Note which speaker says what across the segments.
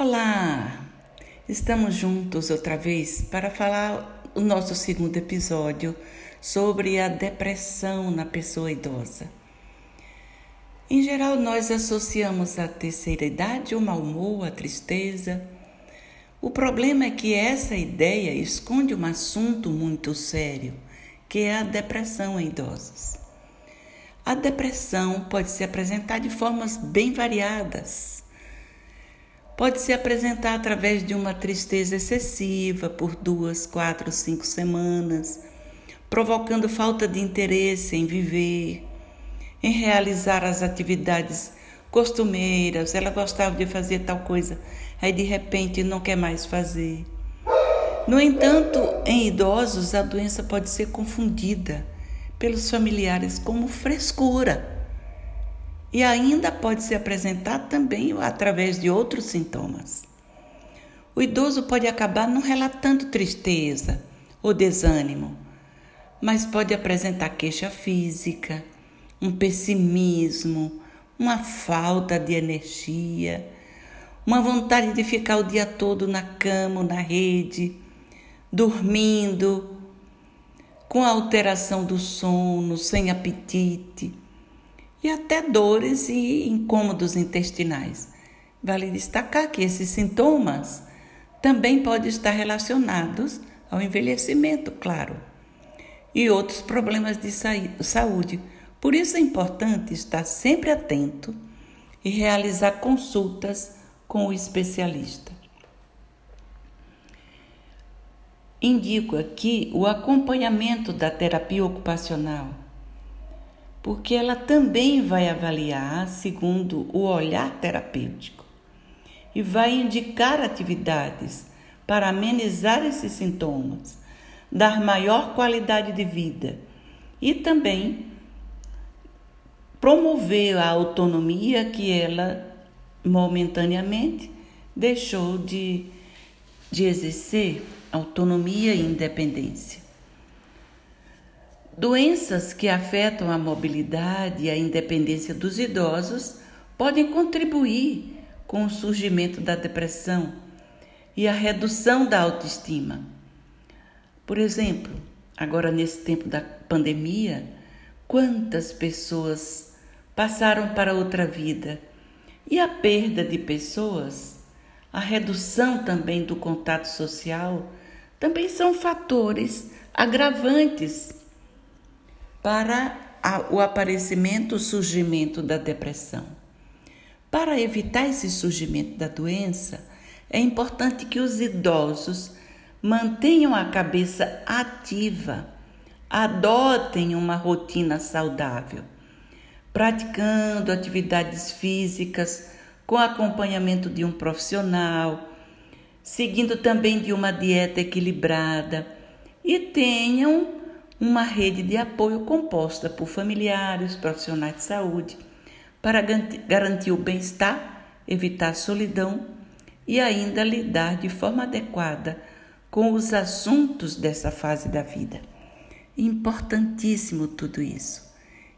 Speaker 1: Olá! Estamos juntos outra vez para falar o nosso segundo episódio sobre a depressão na pessoa idosa. Em geral, nós associamos a terceira idade o mau humor, a tristeza. O problema é que essa ideia esconde um assunto muito sério, que é a depressão em idosos. A depressão pode se apresentar de formas bem variadas. Pode se apresentar através de uma tristeza excessiva por duas, quatro, cinco semanas, provocando falta de interesse em viver, em realizar as atividades costumeiras. Ela gostava de fazer tal coisa, aí de repente não quer mais fazer. No entanto, em idosos, a doença pode ser confundida pelos familiares como frescura e ainda pode se apresentar também através de outros sintomas. O idoso pode acabar não relatando tristeza ou desânimo, mas pode apresentar queixa física, um pessimismo, uma falta de energia, uma vontade de ficar o dia todo na cama, na rede, dormindo, com alteração do sono, sem apetite e até dores e incômodos intestinais. Vale destacar que esses sintomas também podem estar relacionados ao envelhecimento, claro, e outros problemas de saúde. Por isso é importante estar sempre atento e realizar consultas com o especialista. Indico aqui o acompanhamento da terapia ocupacional, porque ela também vai avaliar segundo o olhar terapêutico e vai indicar atividades para amenizar esses sintomas, dar maior qualidade de vida e também promover a autonomia que ela momentaneamente deixou de, de exercer autonomia e independência. Doenças que afetam a mobilidade e a independência dos idosos podem contribuir com o surgimento da depressão e a redução da autoestima. Por exemplo, agora nesse tempo da pandemia, quantas pessoas passaram para outra vida e a perda de pessoas, a redução também do contato social também são fatores agravantes para o aparecimento, o surgimento da depressão. Para evitar esse surgimento da doença, é importante que os idosos mantenham a cabeça ativa, adotem uma rotina saudável, praticando atividades físicas com acompanhamento de um profissional seguindo também de uma dieta equilibrada e tenham uma rede de apoio composta por familiares, profissionais de saúde, para garantir o bem-estar, evitar a solidão e ainda lidar de forma adequada com os assuntos dessa fase da vida. Importantíssimo tudo isso.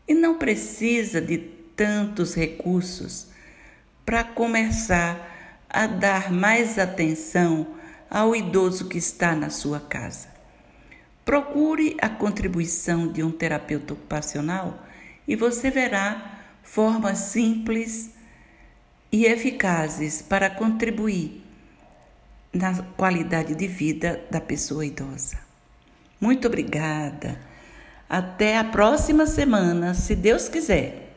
Speaker 1: E não precisa de tantos recursos para começar a dar mais atenção ao idoso que está na sua casa. Procure a contribuição de um terapeuta ocupacional e você verá formas simples e eficazes para contribuir na qualidade de vida da pessoa idosa. Muito obrigada. Até a próxima semana, se Deus quiser.